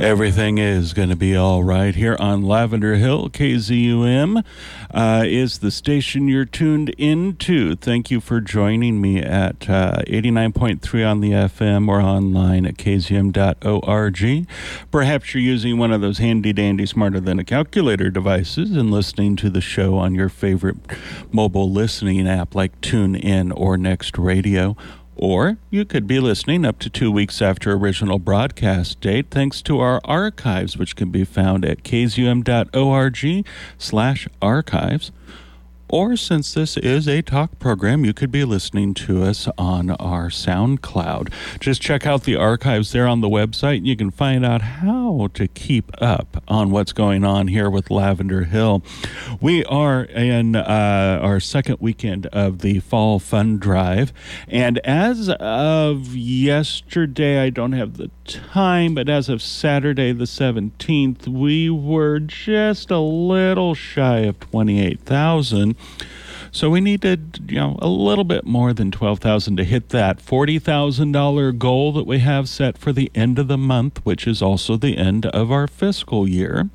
Everything is going to be all right here on Lavender Hill. KZUM uh, is the station you're tuned into. Thank you for joining me at uh, 89.3 on the FM or online at kzum.org. Perhaps you're using one of those handy dandy smarter than a calculator devices and listening to the show on your favorite mobile listening app like TuneIn or Next Radio or you could be listening up to two weeks after original broadcast date thanks to our archives, which can be found at kzum.org slash archives. Or since this is a talk program, you could be listening to us on our SoundCloud. Just check out the archives there on the website. You can find out how to keep up on what's going on here with Lavender Hill. We are in uh, our second weekend of the Fall Fund Drive. And as of yesterday, I don't have the time, but as of Saturday the 17th, we were just a little shy of 28,000. So we needed, you know, a little bit more than 12,000 to hit that $40,000 goal that we have set for the end of the month, which is also the end of our fiscal year.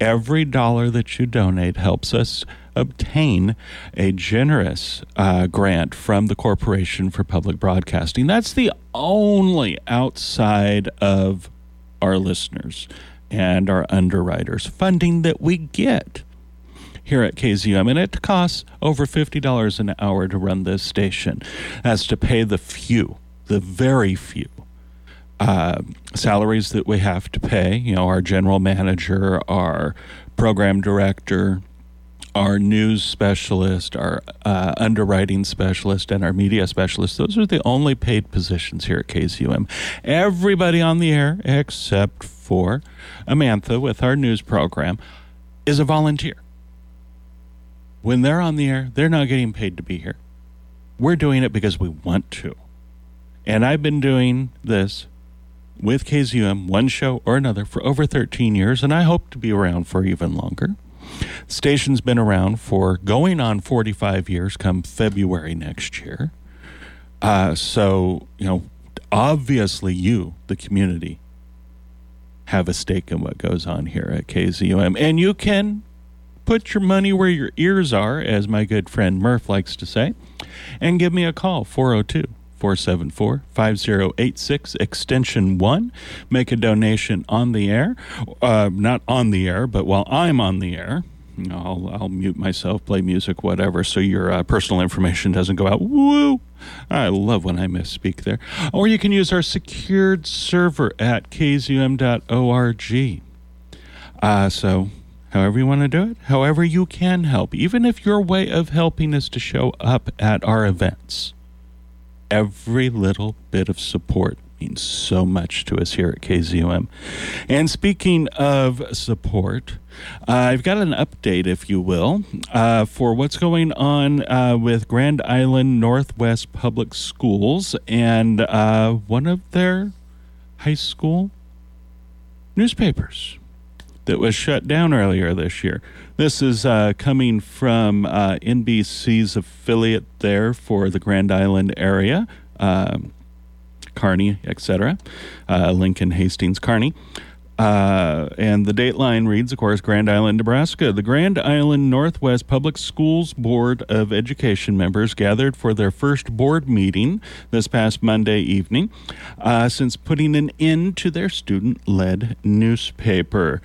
Every dollar that you donate helps us obtain a generous uh, grant from the Corporation for Public Broadcasting. That's the only outside of our listeners and our underwriters funding that we get here at KZUM, and it costs over $50 an hour to run this station. That's to pay the few, the very few. Uh, salaries that we have to pay, you know, our general manager, our program director, our news specialist, our uh, underwriting specialist, and our media specialist. Those are the only paid positions here at KZUM. Everybody on the air, except for Amantha with our news program, is a volunteer. When they're on the air, they're not getting paid to be here. We're doing it because we want to. And I've been doing this with KZUM, one show or another, for over 13 years, and I hope to be around for even longer. The station's been around for going on 45 years come February next year. Uh, so, you know, obviously you, the community, have a stake in what goes on here at KZUM. And you can put your money where your ears are, as my good friend Murph likes to say, and give me a call 402 474 5086, extension 1. Make a donation on the air. Uh, not on the air, but while I'm on the air. I'll, I'll mute myself, play music, whatever, so your uh, personal information doesn't go out. Woo! I love when I misspeak there. Or you can use our secured server at kzum.org. Uh, so however you want to do it, however you can help, even if your way of helping is to show up at our events. Every little bit of support means so much to us here at KZUM. And speaking of support, uh, I've got an update, if you will, uh, for what's going on uh, with Grand Island Northwest Public Schools and uh, one of their high school newspapers that was shut down earlier this year. This is uh, coming from uh, NBC's affiliate there for the Grand Island area, um, Kearney, etc., uh, Lincoln, Hastings, Kearney. Uh, and the dateline reads, of course, Grand Island, Nebraska. The Grand Island Northwest Public Schools Board of Education members gathered for their first board meeting this past Monday evening uh, since putting an end to their student led newspaper.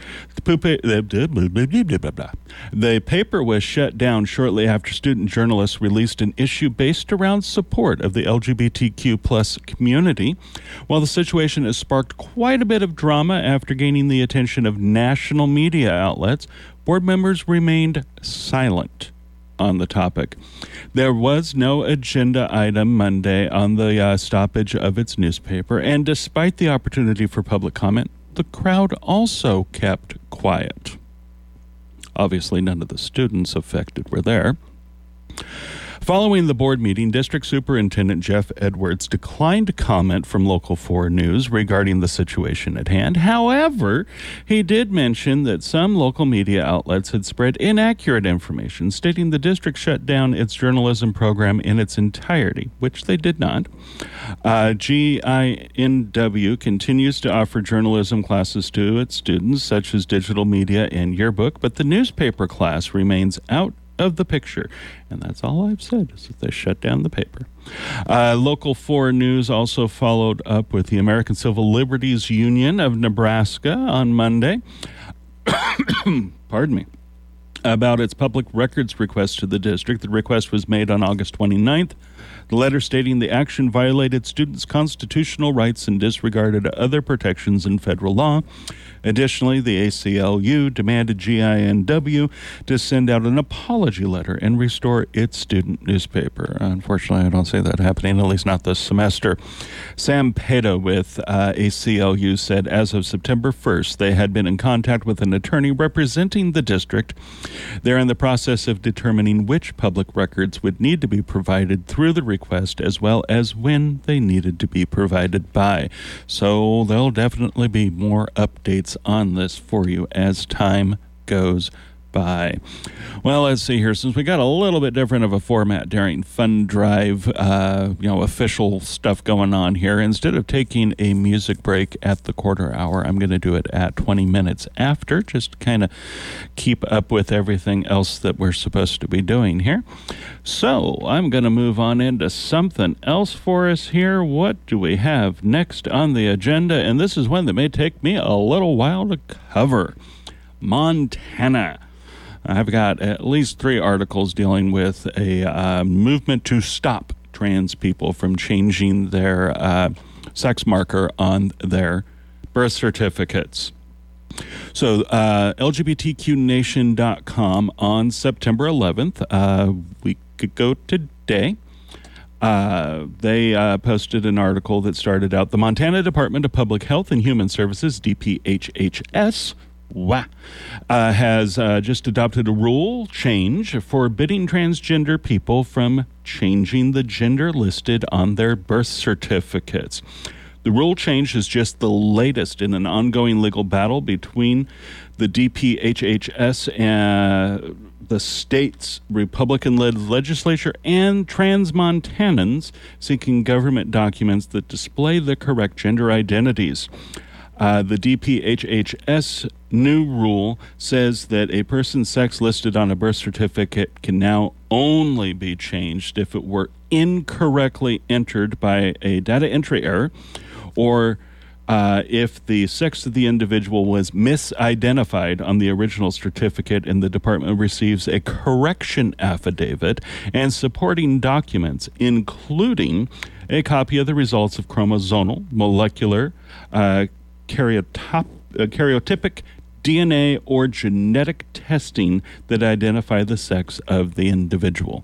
The paper was shut down shortly after student journalists released an issue based around support of the LGBTQ plus community. While the situation has sparked quite a bit of drama after gaining the attention of national media outlets, board members remained silent on the topic. There was no agenda item Monday on the uh, stoppage of its newspaper, and despite the opportunity for public comment, the crowd also kept quiet. Obviously, none of the students affected were there. Following the board meeting, District Superintendent Jeff Edwards declined to comment from Local 4 News regarding the situation at hand. However, he did mention that some local media outlets had spread inaccurate information stating the district shut down its journalism program in its entirety, which they did not. Uh, GINW continues to offer journalism classes to its students, such as digital media and yearbook, but the newspaper class remains out of the picture. And that's all I've said is that they shut down the paper. Uh, Local 4 News also followed up with the American Civil Liberties Union of Nebraska on Monday. Pardon me about its public records request to the district. The request was made on August 29th. The letter stating the action violated students' constitutional rights and disregarded other protections in federal law. Additionally, the ACLU demanded GINW to send out an apology letter and restore its student newspaper. Unfortunately, I don't see that happening, at least not this semester. Sam Petto with uh, ACLU said as of September 1st, they had been in contact with an attorney representing the district. They're in the process of determining which public records would need to be provided through the request as well as when they needed to be provided by. So there'll definitely be more updates on this for you as time goes by. Well, let's see here. Since we got a little bit different of a format during Fund Drive, uh, you know, official stuff going on here, instead of taking a music break at the quarter hour, I'm going to do it at 20 minutes after, just to kind of keep up with everything else that we're supposed to be doing here. So I'm going to move on into something else for us here. What do we have next on the agenda? And this is one that may take me a little while to cover. Montana. I've got at least three articles dealing with a uh, movement to stop trans people from changing their uh, sex marker on their birth certificates. So, uh, LGBTQNation.com on September 11th, uh, we could go today. Uh, they uh, posted an article that started out the Montana Department of Public Health and Human Services, DPHHS, Wow. Uh, has uh, just adopted a rule change forbidding transgender people from changing the gender listed on their birth certificates. The rule change is just the latest in an ongoing legal battle between the DPHHS and the state's Republican led legislature and trans Montanans seeking government documents that display the correct gender identities. Uh, the DPHHS new rule says that a person's sex listed on a birth certificate can now only be changed if it were incorrectly entered by a data entry error or uh, if the sex of the individual was misidentified on the original certificate and the department receives a correction affidavit and supporting documents, including a copy of the results of chromosomal, molecular, uh, karyotop, uh, karyotypic DNA or genetic testing that identify the sex of the individual.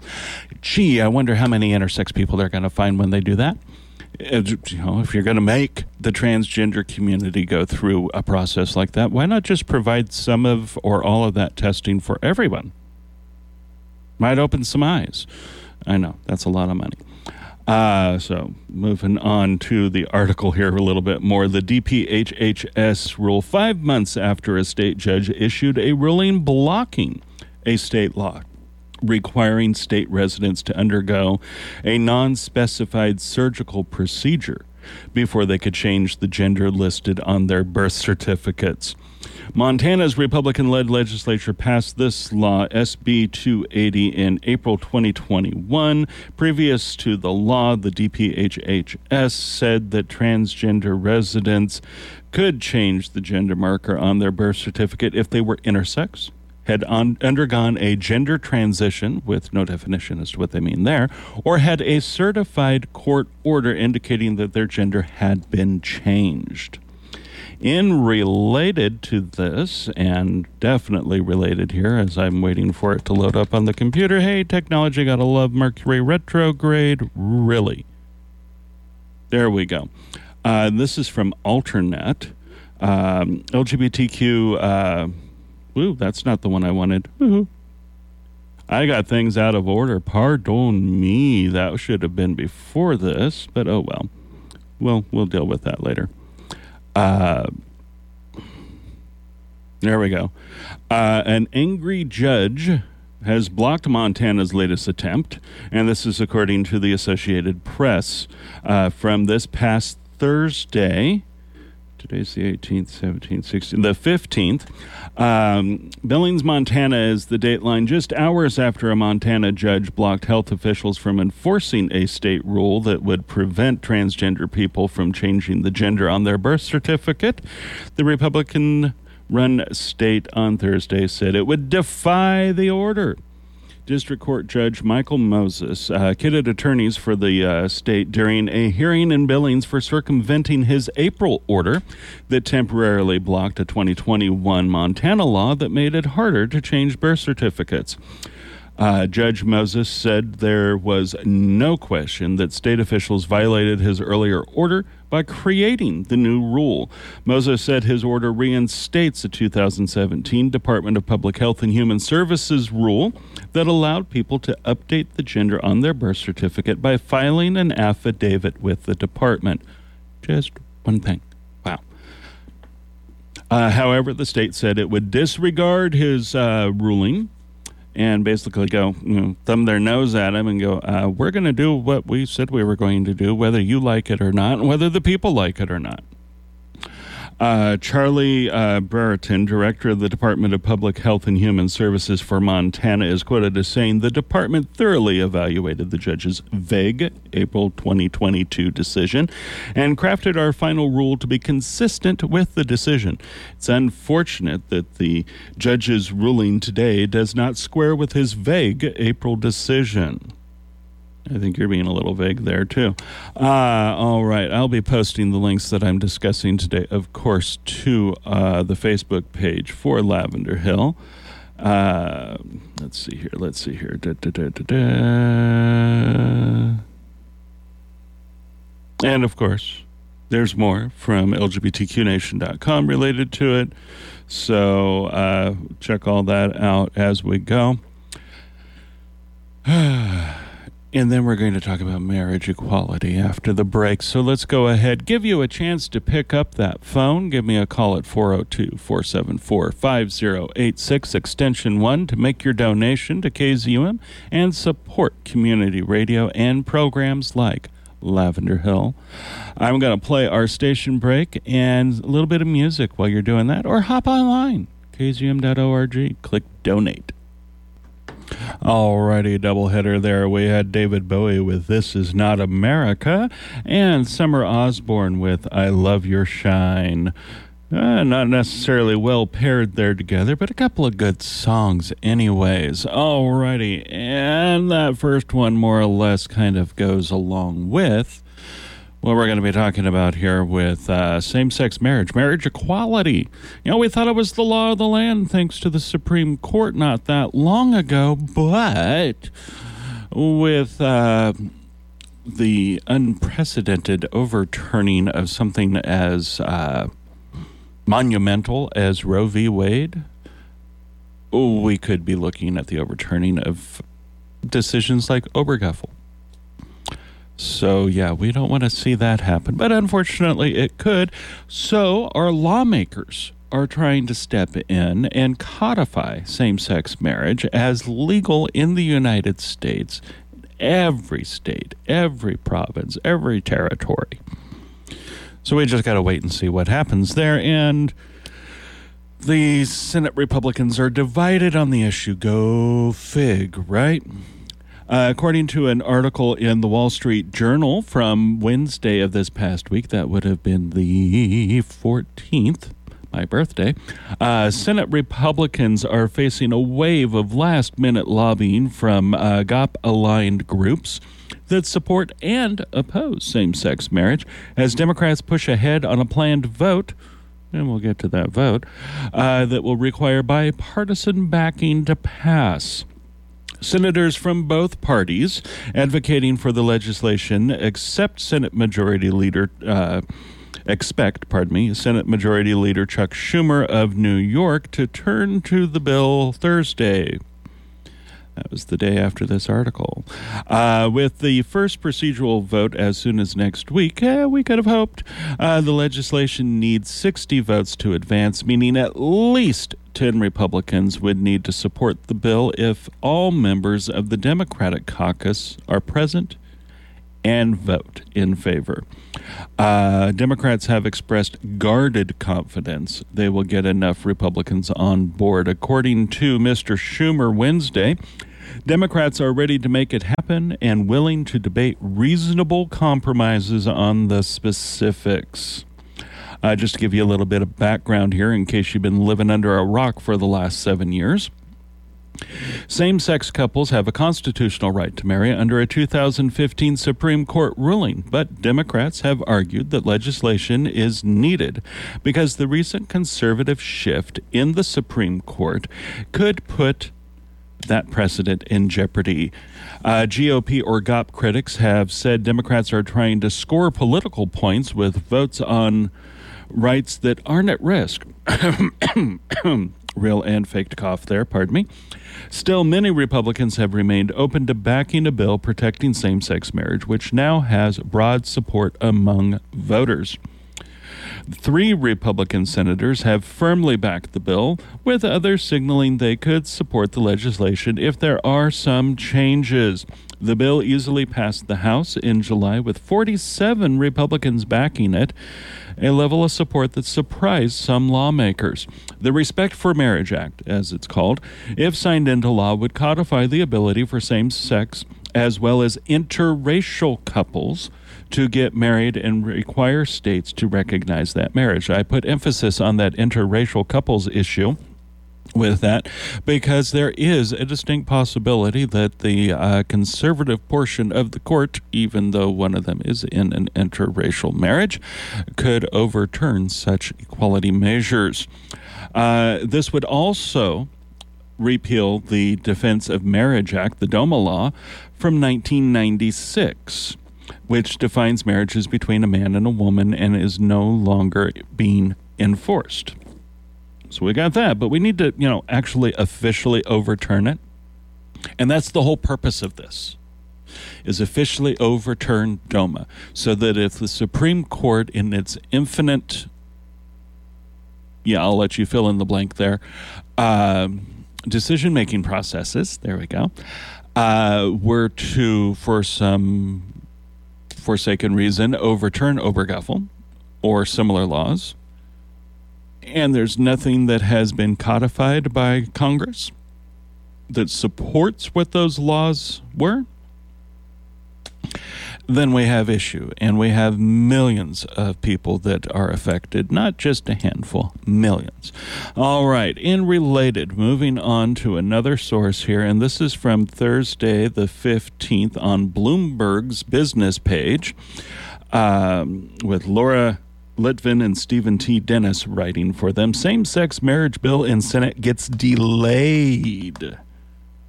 Gee, I wonder how many intersex people they're going to find when they do that. You know, if you're going to make the transgender community go through a process like that, why not just provide some of or all of that testing for everyone? Might open some eyes. I know that's a lot of money. Uh, so, moving on to the article here a little bit more. The DPHHS rule five months after a state judge issued a ruling blocking a state law requiring state residents to undergo a non specified surgical procedure before they could change the gender listed on their birth certificates. Montana's Republican led legislature passed this law, SB 280, in April 2021. Previous to the law, the DPHHS said that transgender residents could change the gender marker on their birth certificate if they were intersex, had un- undergone a gender transition with no definition as to what they mean there, or had a certified court order indicating that their gender had been changed. In related to this, and definitely related here as I'm waiting for it to load up on the computer, hey, technology gotta love Mercury retrograde. Really? There we go. Uh, this is from Alternet. Um, LGBTQ. Uh, ooh, that's not the one I wanted. Ooh. I got things out of order. Pardon me. That should have been before this, but oh well. Well, we'll deal with that later. Uh, there we go. Uh, an angry judge has blocked Montana's latest attempt, and this is according to the Associated Press uh, from this past Thursday. Today's the 18th, 17th, 16th, the 15th. Um, Billings, Montana is the dateline just hours after a Montana judge blocked health officials from enforcing a state rule that would prevent transgender people from changing the gender on their birth certificate. The Republican run state on Thursday said it would defy the order. District Court Judge Michael Moses uh, kidded attorneys for the uh, state during a hearing in Billings for circumventing his April order that temporarily blocked a 2021 Montana law that made it harder to change birth certificates. Uh, Judge Moses said there was no question that state officials violated his earlier order by creating the new rule. Moses said his order reinstates a 2017 Department of Public Health and Human Services rule that allowed people to update the gender on their birth certificate by filing an affidavit with the department. Just one thing. Wow. Uh, however, the state said it would disregard his uh, ruling and basically go, you know, thumb their nose at him and go, uh, we're going to do what we said we were going to do, whether you like it or not, and whether the people like it or not. Uh, Charlie uh, Brereton, director of the Department of Public Health and Human Services for Montana, is quoted as saying the department thoroughly evaluated the judge's vague April 2022 decision and crafted our final rule to be consistent with the decision. It's unfortunate that the judge's ruling today does not square with his vague April decision. I think you're being a little vague there, too. Uh, all right. I'll be posting the links that I'm discussing today, of course, to uh, the Facebook page for Lavender Hill. Uh, let's see here. Let's see here. Da, da, da, and of course, there's more from LGBTQNation.com related to it. So uh, check all that out as we go. And then we're going to talk about marriage equality after the break. So let's go ahead, give you a chance to pick up that phone. Give me a call at 402 474 5086, extension 1, to make your donation to KZUM and support community radio and programs like Lavender Hill. I'm going to play our station break and a little bit of music while you're doing that, or hop online, kzum.org, click donate. Alrighty, doubleheader there. We had David Bowie with This Is Not America and Summer Osborne with I Love Your Shine. Uh, not necessarily well paired there together, but a couple of good songs, anyways. Alrighty, and that first one more or less kind of goes along with what we're going to be talking about here with uh, same sex marriage, marriage equality. You know, we thought it was the law of the land thanks to the Supreme Court not that long ago, but with uh, the unprecedented overturning of something as uh, monumental as Roe v. Wade, we could be looking at the overturning of decisions like Obergefell. So, yeah, we don't want to see that happen, but unfortunately it could. So, our lawmakers are trying to step in and codify same sex marriage as legal in the United States, every state, every province, every territory. So, we just got to wait and see what happens there. And the Senate Republicans are divided on the issue. Go fig, right? Uh, according to an article in the Wall Street Journal from Wednesday of this past week, that would have been the 14th, my birthday, uh, Senate Republicans are facing a wave of last minute lobbying from uh, GOP aligned groups that support and oppose same sex marriage as Democrats push ahead on a planned vote and we'll get to that vote, uh, that will require bipartisan backing to pass. Senators from both parties advocating for the legislation except Senate Majority Leader. Uh, expect, pardon me, Senate Majority Leader Chuck Schumer of New York to turn to the bill Thursday. That was the day after this article. Uh, with the first procedural vote as soon as next week, eh, we could have hoped. Uh, the legislation needs 60 votes to advance, meaning at least 10 Republicans would need to support the bill if all members of the Democratic caucus are present and vote in favor. Uh, Democrats have expressed guarded confidence they will get enough Republicans on board. According to Mr. Schumer Wednesday, Democrats are ready to make it happen and willing to debate reasonable compromises on the specifics. Uh, just to give you a little bit of background here, in case you've been living under a rock for the last seven years. Same sex couples have a constitutional right to marry under a 2015 Supreme Court ruling, but Democrats have argued that legislation is needed because the recent conservative shift in the Supreme Court could put that precedent in jeopardy. Uh, GOP or GOP critics have said Democrats are trying to score political points with votes on rights that aren't at risk. Real and faked cough there, pardon me. Still, many Republicans have remained open to backing a bill protecting same sex marriage, which now has broad support among voters. Three Republican senators have firmly backed the bill, with others signaling they could support the legislation if there are some changes. The bill easily passed the House in July with 47 Republicans backing it, a level of support that surprised some lawmakers. The Respect for Marriage Act, as it's called, if signed into law, would codify the ability for same sex as well as interracial couples to get married and require states to recognize that marriage. I put emphasis on that interracial couples issue with that because there is a distinct possibility that the uh, conservative portion of the court, even though one of them is in an interracial marriage, could overturn such equality measures. Uh, this would also repeal the Defense of Marriage Act, the DOMA law, from 1996 which defines marriages between a man and a woman and is no longer being enforced. So we got that, but we need to, you know, actually officially overturn it. And that's the whole purpose of this. Is officially overturn DOMA so that if the Supreme Court, in its infinite, yeah, I'll let you fill in the blank there, um, decision making processes, there we go, uh, were to, for some forsaken reason, overturn Obergefell or similar laws, and there's nothing that has been codified by Congress that supports what those laws were, then we have issue and we have millions of people that are affected not just a handful millions all right in related moving on to another source here and this is from thursday the 15th on bloomberg's business page um, with laura Litvan and Stephen T. Dennis writing for them. Same sex marriage bill in Senate gets delayed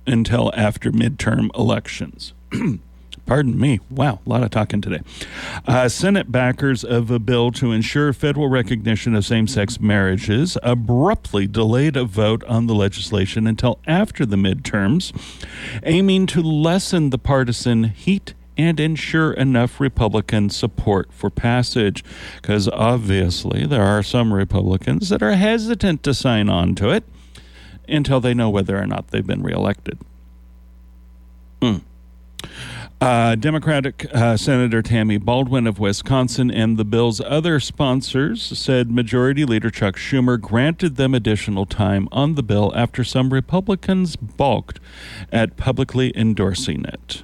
until after midterm elections. Pardon me. Wow, a lot of talking today. Uh, Senate backers of a bill to ensure federal recognition of same sex marriages abruptly delayed a vote on the legislation until after the midterms, aiming to lessen the partisan heat and ensure enough Republican support for passage. Because obviously, there are some Republicans that are hesitant to sign on to it until they know whether or not they've been reelected. Hmm. Uh, Democratic uh, Senator Tammy Baldwin of Wisconsin and the bill's other sponsors said Majority Leader Chuck Schumer granted them additional time on the bill after some Republicans balked at publicly endorsing it.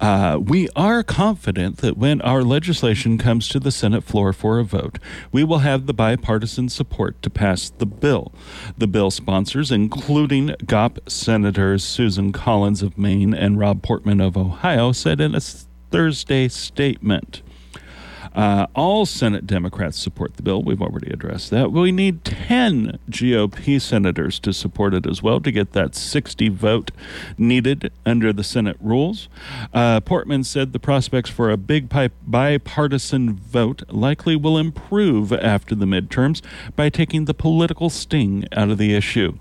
Uh, we are confident that when our legislation comes to the Senate floor for a vote, we will have the bipartisan support to pass the bill. The bill sponsors, including GOP Senators Susan Collins of Maine and Rob Portman of Ohio, said in a Thursday statement. Uh, all Senate Democrats support the bill. We've already addressed that. We need 10 GOP senators to support it as well to get that 60 vote needed under the Senate rules. Uh, Portman said the prospects for a big bipartisan vote likely will improve after the midterms by taking the political sting out of the issue.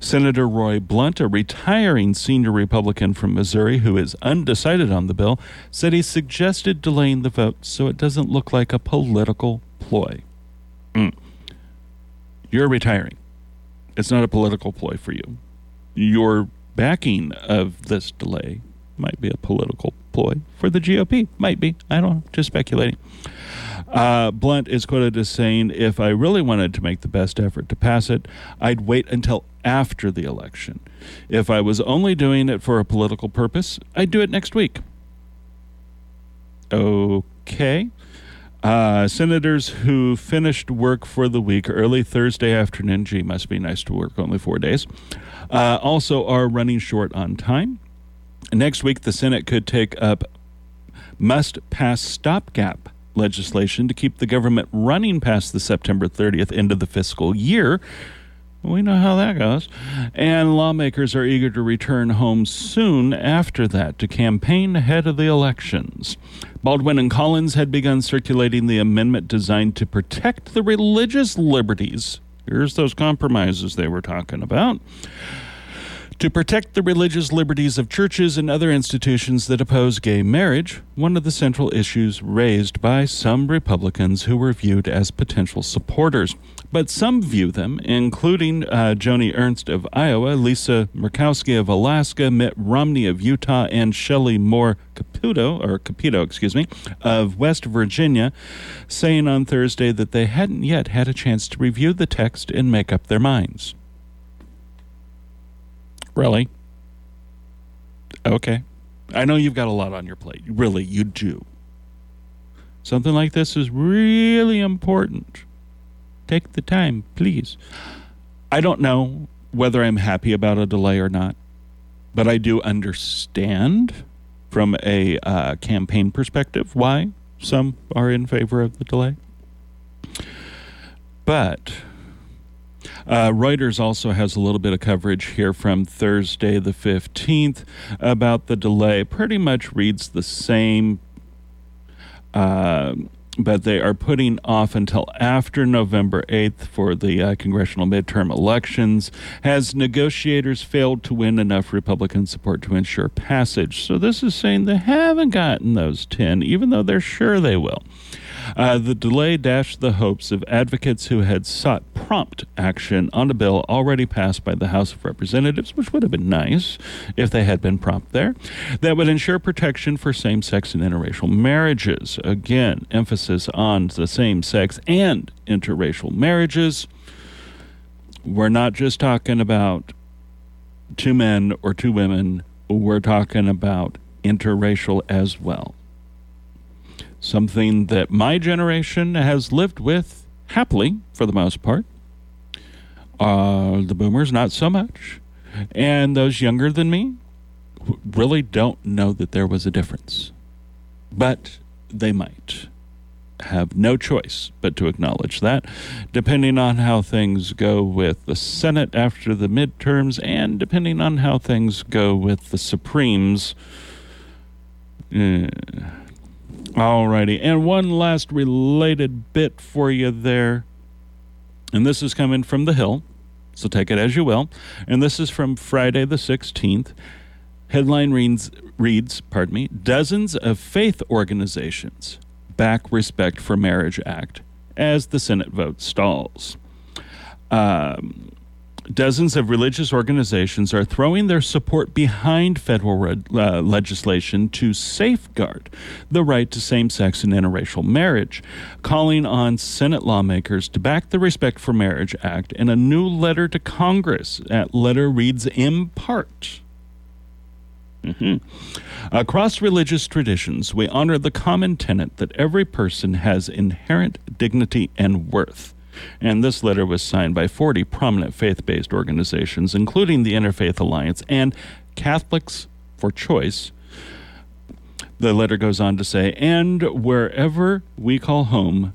Senator Roy Blunt, a retiring senior Republican from Missouri who is undecided on the bill, said he suggested delaying the vote so it doesn't look like a political ploy. Mm. You're retiring. It's not a political ploy for you. Your backing of this delay might be a political ploy for the GOP. Might be. I don't know. Just speculating. Uh, Blunt is quoted as saying, If I really wanted to make the best effort to pass it, I'd wait until after the election. If I was only doing it for a political purpose, I'd do it next week. Okay. Uh, senators who finished work for the week early Thursday afternoon, gee, must be nice to work only four days, uh, also are running short on time. Next week, the Senate could take up must pass stopgap legislation to keep the government running past the September 30th end of the fiscal year. We know how that goes. And lawmakers are eager to return home soon after that to campaign ahead of the elections. Baldwin and Collins had begun circulating the amendment designed to protect the religious liberties. Here's those compromises they were talking about to protect the religious liberties of churches and other institutions that oppose gay marriage, one of the central issues raised by some Republicans who were viewed as potential supporters. But some view them, including uh, Joni Ernst of Iowa, Lisa Murkowski of Alaska, Mitt Romney of Utah, and Shelley Moore Caputo, or Capito, excuse me, of West Virginia, saying on Thursday that they hadn't yet had a chance to review the text and make up their minds. Really? Okay. I know you've got a lot on your plate. Really, you do. Something like this is really important. Take the time, please. I don't know whether I'm happy about a delay or not, but I do understand from a uh, campaign perspective why some are in favor of the delay. But uh, Reuters also has a little bit of coverage here from Thursday, the 15th, about the delay. Pretty much reads the same. Uh, but they are putting off until after November 8th for the uh, congressional midterm elections, as negotiators failed to win enough Republican support to ensure passage. So, this is saying they haven't gotten those 10, even though they're sure they will. Uh, the delay dashed the hopes of advocates who had sought prompt action on a bill already passed by the House of Representatives, which would have been nice if they had been prompt there, that would ensure protection for same sex and interracial marriages. Again, emphasis on the same sex and interracial marriages. We're not just talking about two men or two women, we're talking about interracial as well something that my generation has lived with happily for the most part. Uh, the boomers, not so much. And those younger than me really don't know that there was a difference. But they might have no choice but to acknowledge that, depending on how things go with the Senate after the midterms and depending on how things go with the Supremes. Uh, Alrighty, and one last related bit for you there. And this is coming from The Hill, so take it as you will. And this is from Friday the 16th. Headline reads, reads pardon me, dozens of faith organizations back Respect for Marriage Act as the Senate vote stalls. Um, Dozens of religious organizations are throwing their support behind federal uh, legislation to safeguard the right to same sex and interracial marriage, calling on Senate lawmakers to back the Respect for Marriage Act in a new letter to Congress. That letter reads in part. Mm-hmm. Across religious traditions, we honor the common tenet that every person has inherent dignity and worth. And this letter was signed by 40 prominent faith based organizations, including the Interfaith Alliance and Catholics for Choice. The letter goes on to say, and wherever we call home,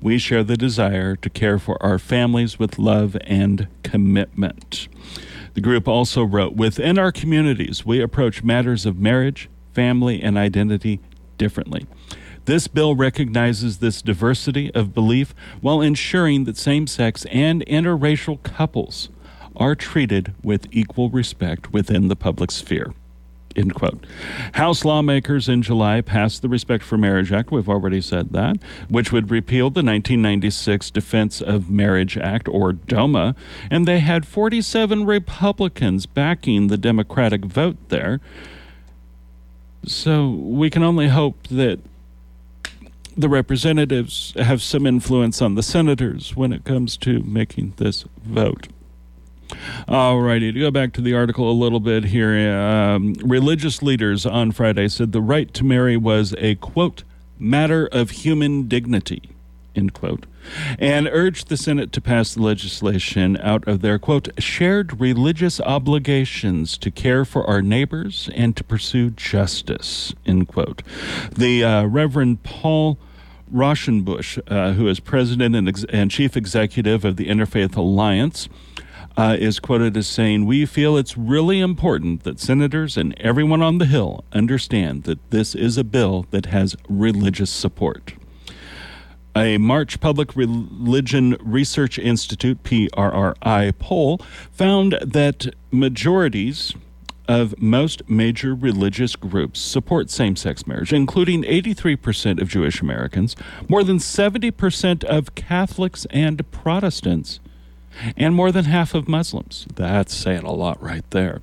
we share the desire to care for our families with love and commitment. The group also wrote Within our communities, we approach matters of marriage, family, and identity differently. This bill recognizes this diversity of belief while ensuring that same sex and interracial couples are treated with equal respect within the public sphere. End quote. House lawmakers in July passed the Respect for Marriage Act. We've already said that, which would repeal the 1996 Defense of Marriage Act, or DOMA, and they had 47 Republicans backing the Democratic vote there. So we can only hope that the representatives have some influence on the senators when it comes to making this vote. All righty, to go back to the article a little bit here, um, religious leaders on Friday said the right to marry was a quote matter of human dignity end quote, and urged the Senate to pass the legislation out of their quote shared religious obligations to care for our neighbors and to pursue justice end quote. The uh, Reverend Paul. Raushenbush, uh, who is president and, ex- and chief executive of the Interfaith Alliance, uh, is quoted as saying, We feel it's really important that senators and everyone on the Hill understand that this is a bill that has religious support. A March Public Religion Research Institute, PRRI, poll found that majorities of most major religious groups support same sex marriage, including 83% of Jewish Americans, more than 70% of Catholics and Protestants and more than half of Muslims. That's saying a lot right there.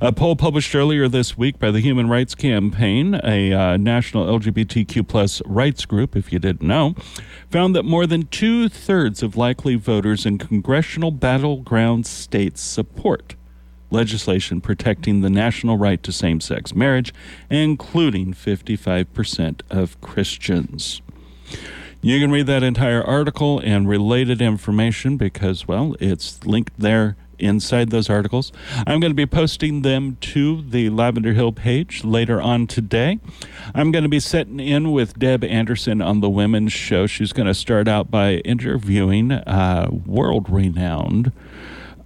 A poll published earlier this week by the Human Rights Campaign, a uh, national LGBTQ plus rights group, if you didn't know, found that more than two thirds of likely voters in congressional battleground states support legislation protecting the national right to same sex marriage, including 55% of Christians. You can read that entire article and related information because, well, it's linked there inside those articles. I'm going to be posting them to the Lavender Hill page later on today. I'm going to be sitting in with Deb Anderson on the Women's Show. She's going to start out by interviewing uh, world renowned.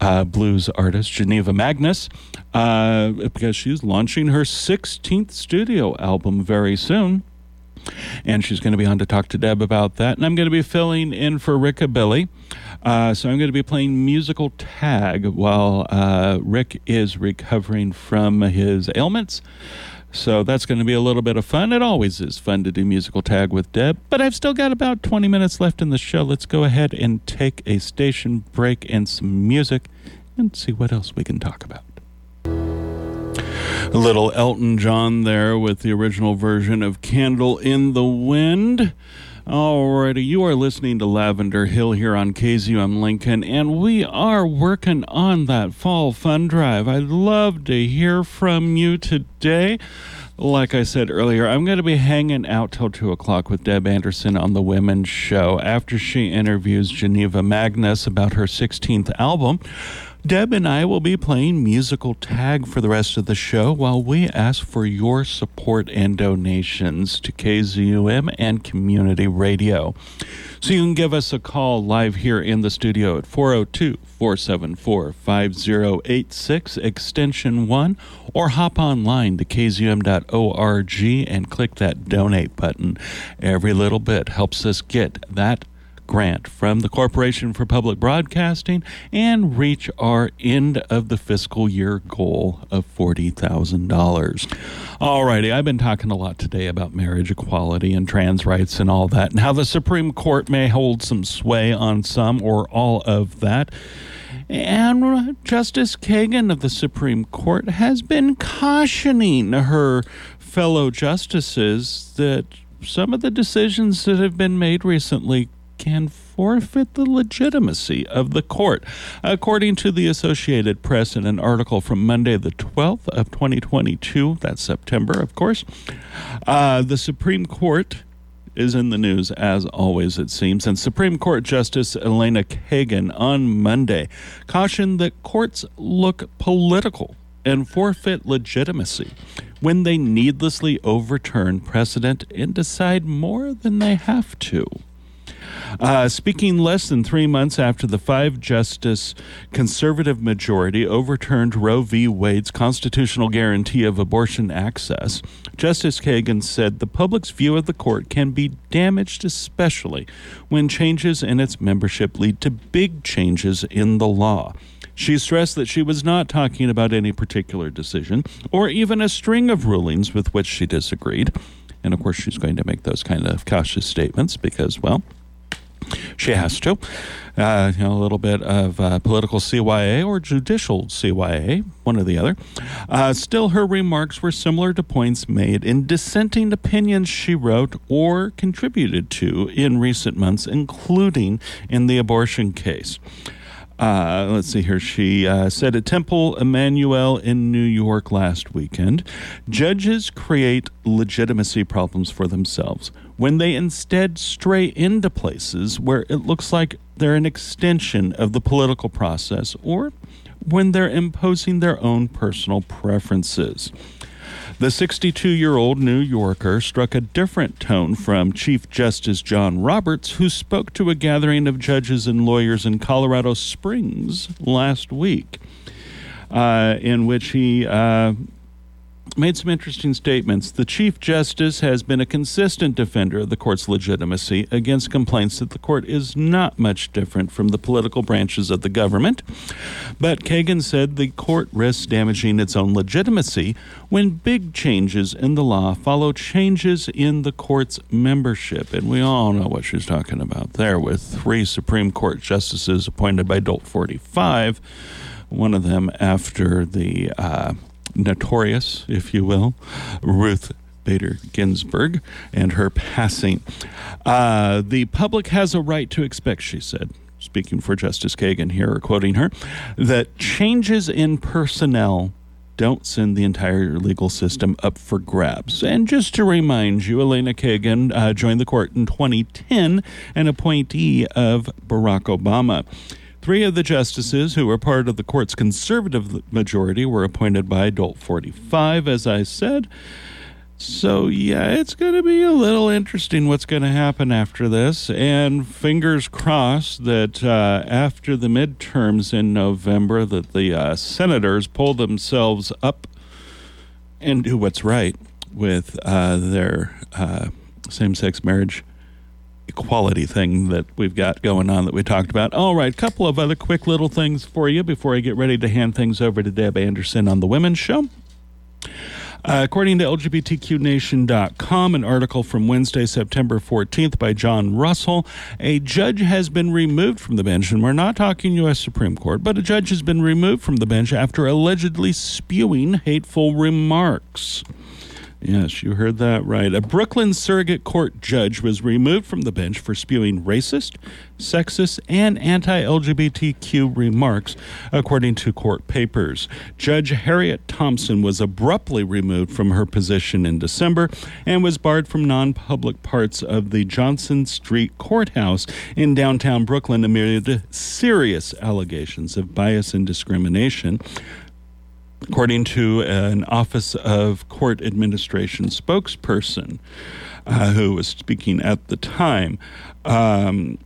Uh, blues artist Geneva Magnus, uh, because she's launching her 16th studio album very soon and she's going to be on to talk to Deb about that. And I'm going to be filling in for Rickabilly. Uh, so I'm going to be playing musical tag while uh, Rick is recovering from his ailments. So that's going to be a little bit of fun. It always is fun to do musical tag with Deb, but I've still got about 20 minutes left in the show. Let's go ahead and take a station break and some music and see what else we can talk about. A little Elton John there with the original version of Candle in the Wind. Alrighty, you are listening to Lavender Hill here on KZUM Lincoln, and we are working on that fall fund drive. I'd love to hear from you today. Like I said earlier, I'm going to be hanging out till 2 o'clock with Deb Anderson on the Women's Show after she interviews Geneva Magnus about her 16th album. Deb and I will be playing musical tag for the rest of the show while we ask for your support and donations to KZUM and community radio. So you can give us a call live here in the studio at 402 474 5086, extension 1, or hop online to kzum.org and click that donate button. Every little bit helps us get that grant from the Corporation for Public Broadcasting and reach our end of the fiscal year goal of $40,000. All righty, I've been talking a lot today about marriage equality and trans rights and all that, and how the Supreme Court may hold some sway on some or all of that. And Justice Kagan of the Supreme Court has been cautioning her fellow justices that some of the decisions that have been made recently can forfeit the legitimacy of the court. According to the Associated Press in an article from Monday, the 12th of 2022, that's September, of course, uh, the Supreme Court is in the news as always, it seems. And Supreme Court Justice Elena Kagan on Monday cautioned that courts look political and forfeit legitimacy when they needlessly overturn precedent and decide more than they have to. Uh, speaking less than three months after the five justice conservative majority overturned Roe v. Wade's constitutional guarantee of abortion access, Justice Kagan said the public's view of the court can be damaged, especially when changes in its membership lead to big changes in the law. She stressed that she was not talking about any particular decision or even a string of rulings with which she disagreed. And of course, she's going to make those kind of cautious statements because, well, she has to. Uh, you know, a little bit of uh, political CYA or judicial CYA, one or the other. Uh, still, her remarks were similar to points made in dissenting opinions she wrote or contributed to in recent months, including in the abortion case. Uh, let's see here. She uh, said at Temple Emanu-El in New York last weekend judges create legitimacy problems for themselves when they instead stray into places where it looks like they're an extension of the political process or when they're imposing their own personal preferences. The 62 year old New Yorker struck a different tone from Chief Justice John Roberts, who spoke to a gathering of judges and lawyers in Colorado Springs last week, uh, in which he uh, made some interesting statements. The Chief Justice has been a consistent defender of the court's legitimacy against complaints that the court is not much different from the political branches of the government. But Kagan said the court risks damaging its own legitimacy when big changes in the law follow changes in the court's membership. And we all know what she's talking about there with three Supreme Court justices appointed by Dolt 45, one of them after the. Uh, notorious, if you will, Ruth Bader Ginsburg and her passing. Uh, the public has a right to expect, she said, speaking for Justice Kagan here, or quoting her, that changes in personnel don't send the entire legal system up for grabs. And just to remind you, Elena Kagan uh, joined the court in 2010, an appointee of Barack Obama. Three of the justices who were part of the court's conservative majority were appointed by Dolt 45, as I said. So, yeah, it's going to be a little interesting what's going to happen after this. And fingers crossed that uh, after the midterms in November, that the uh, senators pull themselves up and do what's right with uh, their uh, same sex marriage equality thing that we've got going on that we talked about. All right, couple of other quick little things for you before I get ready to hand things over to Deb Anderson on the Women's Show. Uh, according to LGBTQNation.com, an article from Wednesday, September 14th by John Russell, a judge has been removed from the bench, and we're not talking U.S. Supreme Court, but a judge has been removed from the bench after allegedly spewing hateful remarks. Yes, you heard that right. A Brooklyn surrogate court judge was removed from the bench for spewing racist, sexist, and anti LGBTQ remarks, according to court papers. Judge Harriet Thompson was abruptly removed from her position in December and was barred from non public parts of the Johnson Street Courthouse in downtown Brooklyn amid serious allegations of bias and discrimination according to an Office of Court Administration spokesperson uh, who was speaking at the time. Um,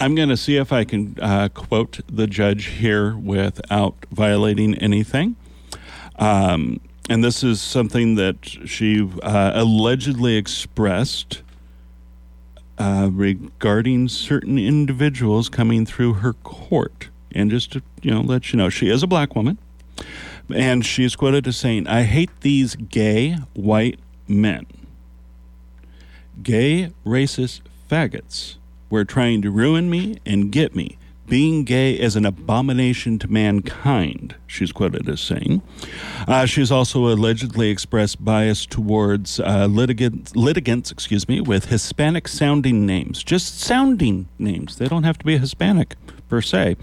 I'm going to see if I can uh, quote the judge here without violating anything. Um, and this is something that she uh, allegedly expressed uh, regarding certain individuals coming through her court. And just to you know let you know, she is a black woman, and she's quoted as saying, "I hate these gay white men, gay racist faggots. Were trying to ruin me and get me." being gay is an abomination to mankind, she's quoted as saying. Uh, she's also allegedly expressed bias towards uh, litigants, litigants, excuse me, with Hispanic sounding names, just sounding names. They don't have to be Hispanic per se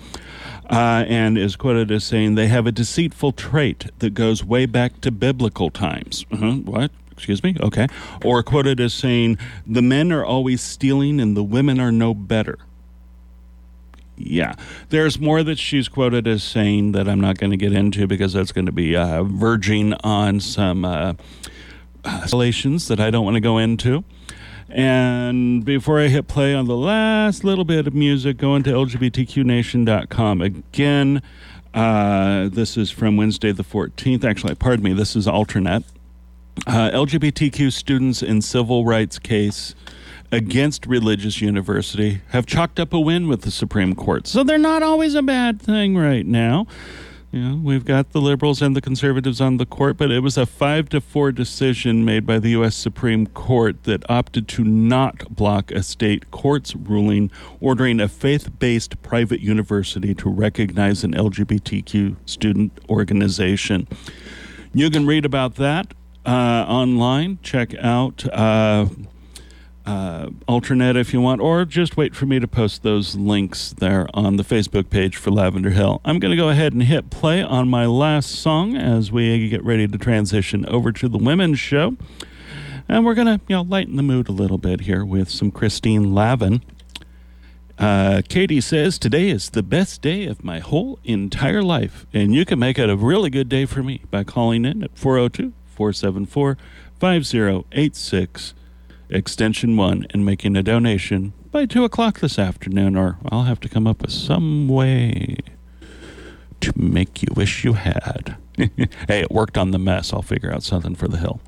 uh, and is quoted as saying they have a deceitful trait that goes way back to biblical times. Uh-huh. What? Excuse me? Okay. Or quoted as saying the men are always stealing and the women are no better. yeah, there's more that she's quoted as saying that I'm not going to get into because that's going to be uh, verging on some uh, relations that I don't want to go into. And before I hit play on the last little bit of music, go into LGBTQNation.com. Again, uh, this is from Wednesday the 14th. Actually, pardon me, this is Alternet. Uh, LGBTQ students in civil rights case against religious university have chalked up a win with the Supreme Court. So they're not always a bad thing right now. Know, we've got the liberals and the conservatives on the court, but it was a five to four decision made by the U.S. Supreme Court that opted to not block a state court's ruling ordering a faith based private university to recognize an LGBTQ student organization. You can read about that uh, online. Check out. Uh, uh, Alternet if you want, or just wait for me to post those links there on the Facebook page for Lavender Hill. I'm going to go ahead and hit play on my last song as we get ready to transition over to the women's show. And we're going to, you know, lighten the mood a little bit here with some Christine Lavin. Uh, Katie says, Today is the best day of my whole entire life, and you can make it a really good day for me by calling in at 402 474 5086 extension 1 and making a donation by 2 o'clock this afternoon, or I'll have to come up with some way to make you wish you had. hey, it worked on the mess. I'll figure out something for the hill.